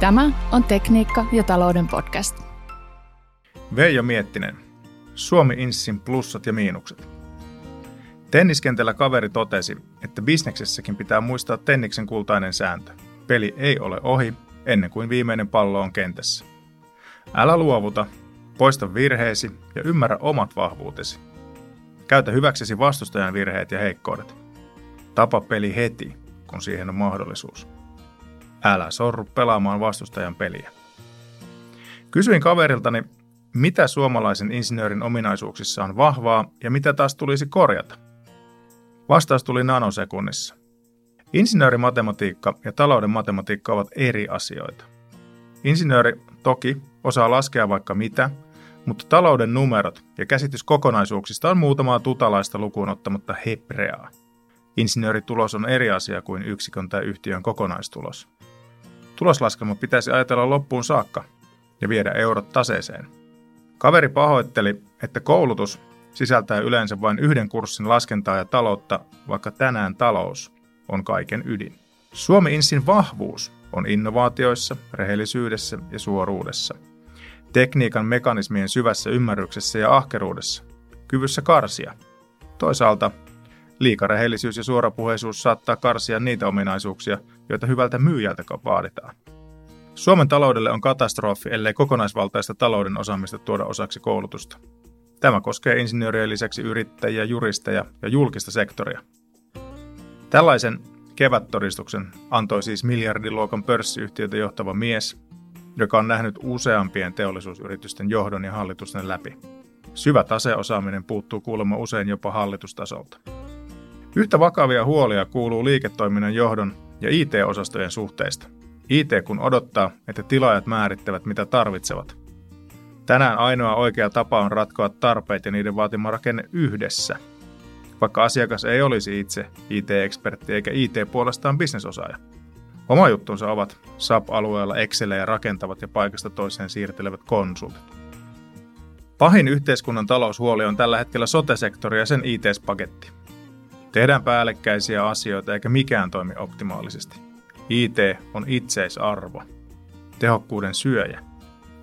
Tämä on Tekniikka ja talouden podcast. Veijo Miettinen. Suomi Inssin plussat ja miinukset. Tenniskentällä kaveri totesi, että bisneksessäkin pitää muistaa tenniksen kultainen sääntö. Peli ei ole ohi ennen kuin viimeinen pallo on kentässä. Älä luovuta, poista virheesi ja ymmärrä omat vahvuutesi. Käytä hyväksesi vastustajan virheet ja heikkoudet. Tapa peli heti, kun siihen on mahdollisuus. Älä sorru pelaamaan vastustajan peliä. Kysyin kaveriltani, mitä suomalaisen insinöörin ominaisuuksissa on vahvaa ja mitä taas tulisi korjata. Vastaus tuli nanosekunnissa. Insinöörimatematiikka ja talouden matematiikka ovat eri asioita. Insinööri toki osaa laskea vaikka mitä, mutta talouden numerot ja käsitys kokonaisuuksista on muutamaa tutalaista lukuun ottamatta hebreaa. Insinööritulos on eri asia kuin yksikön tai yhtiön kokonaistulos. Tuloslaskelma pitäisi ajatella loppuun saakka ja viedä eurot taseeseen. Kaveri pahoitteli, että koulutus sisältää yleensä vain yhden kurssin laskentaa ja taloutta, vaikka tänään talous on kaiken ydin. Suomi Insin vahvuus on innovaatioissa, rehellisyydessä ja suoruudessa. Tekniikan mekanismien syvässä ymmärryksessä ja ahkeruudessa, kyvyssä karsia. Toisaalta liikarehellisyys ja suorapuheisuus saattaa karsia niitä ominaisuuksia, joita hyvältä myyjältä vaaditaan. Suomen taloudelle on katastrofi, ellei kokonaisvaltaista talouden osaamista tuoda osaksi koulutusta. Tämä koskee insinöörien lisäksi yrittäjiä, juristeja ja julkista sektoria. Tällaisen kevättodistuksen antoi siis miljardiluokan pörssiyhtiötä johtava mies, joka on nähnyt useampien teollisuusyritysten johdon ja hallitusten läpi. Syvä taseosaaminen puuttuu kuulemma usein jopa hallitustasolta. Yhtä vakavia huolia kuuluu liiketoiminnan johdon ja IT-osastojen suhteista. IT kun odottaa, että tilaajat määrittävät mitä tarvitsevat. Tänään ainoa oikea tapa on ratkoa tarpeet ja niiden vaatima rakenne yhdessä. Vaikka asiakas ei olisi itse IT-ekspertti eikä IT puolestaan bisnesosaaja. Oma juttunsa ovat SAP-alueella Excelejä rakentavat ja paikasta toiseen siirtelevät konsultit. Pahin yhteiskunnan taloushuoli on tällä hetkellä sote-sektori ja sen IT-paketti. Tehdään päällekkäisiä asioita eikä mikään toimi optimaalisesti. IT on itseisarvo, tehokkuuden syöjä,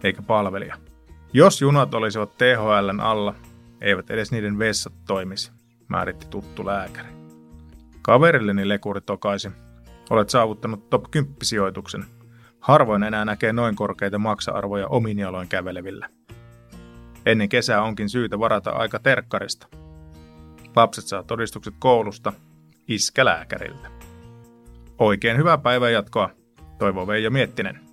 eikä palvelija. Jos junat olisivat THLn alla, eivät edes niiden vessat toimisi, määritti tuttu lääkäri. Kaverilleni lekuri tokaisi, olet saavuttanut top 10 sijoituksen. Harvoin enää näkee noin korkeita maksa-arvoja omin jaloin kävelevillä. Ennen kesää onkin syytä varata aika terkkarista – Lapset saa todistukset koulusta iskälääkäriltä. Oikein hyvää päivän jatkoa, toivoo Veijo Miettinen.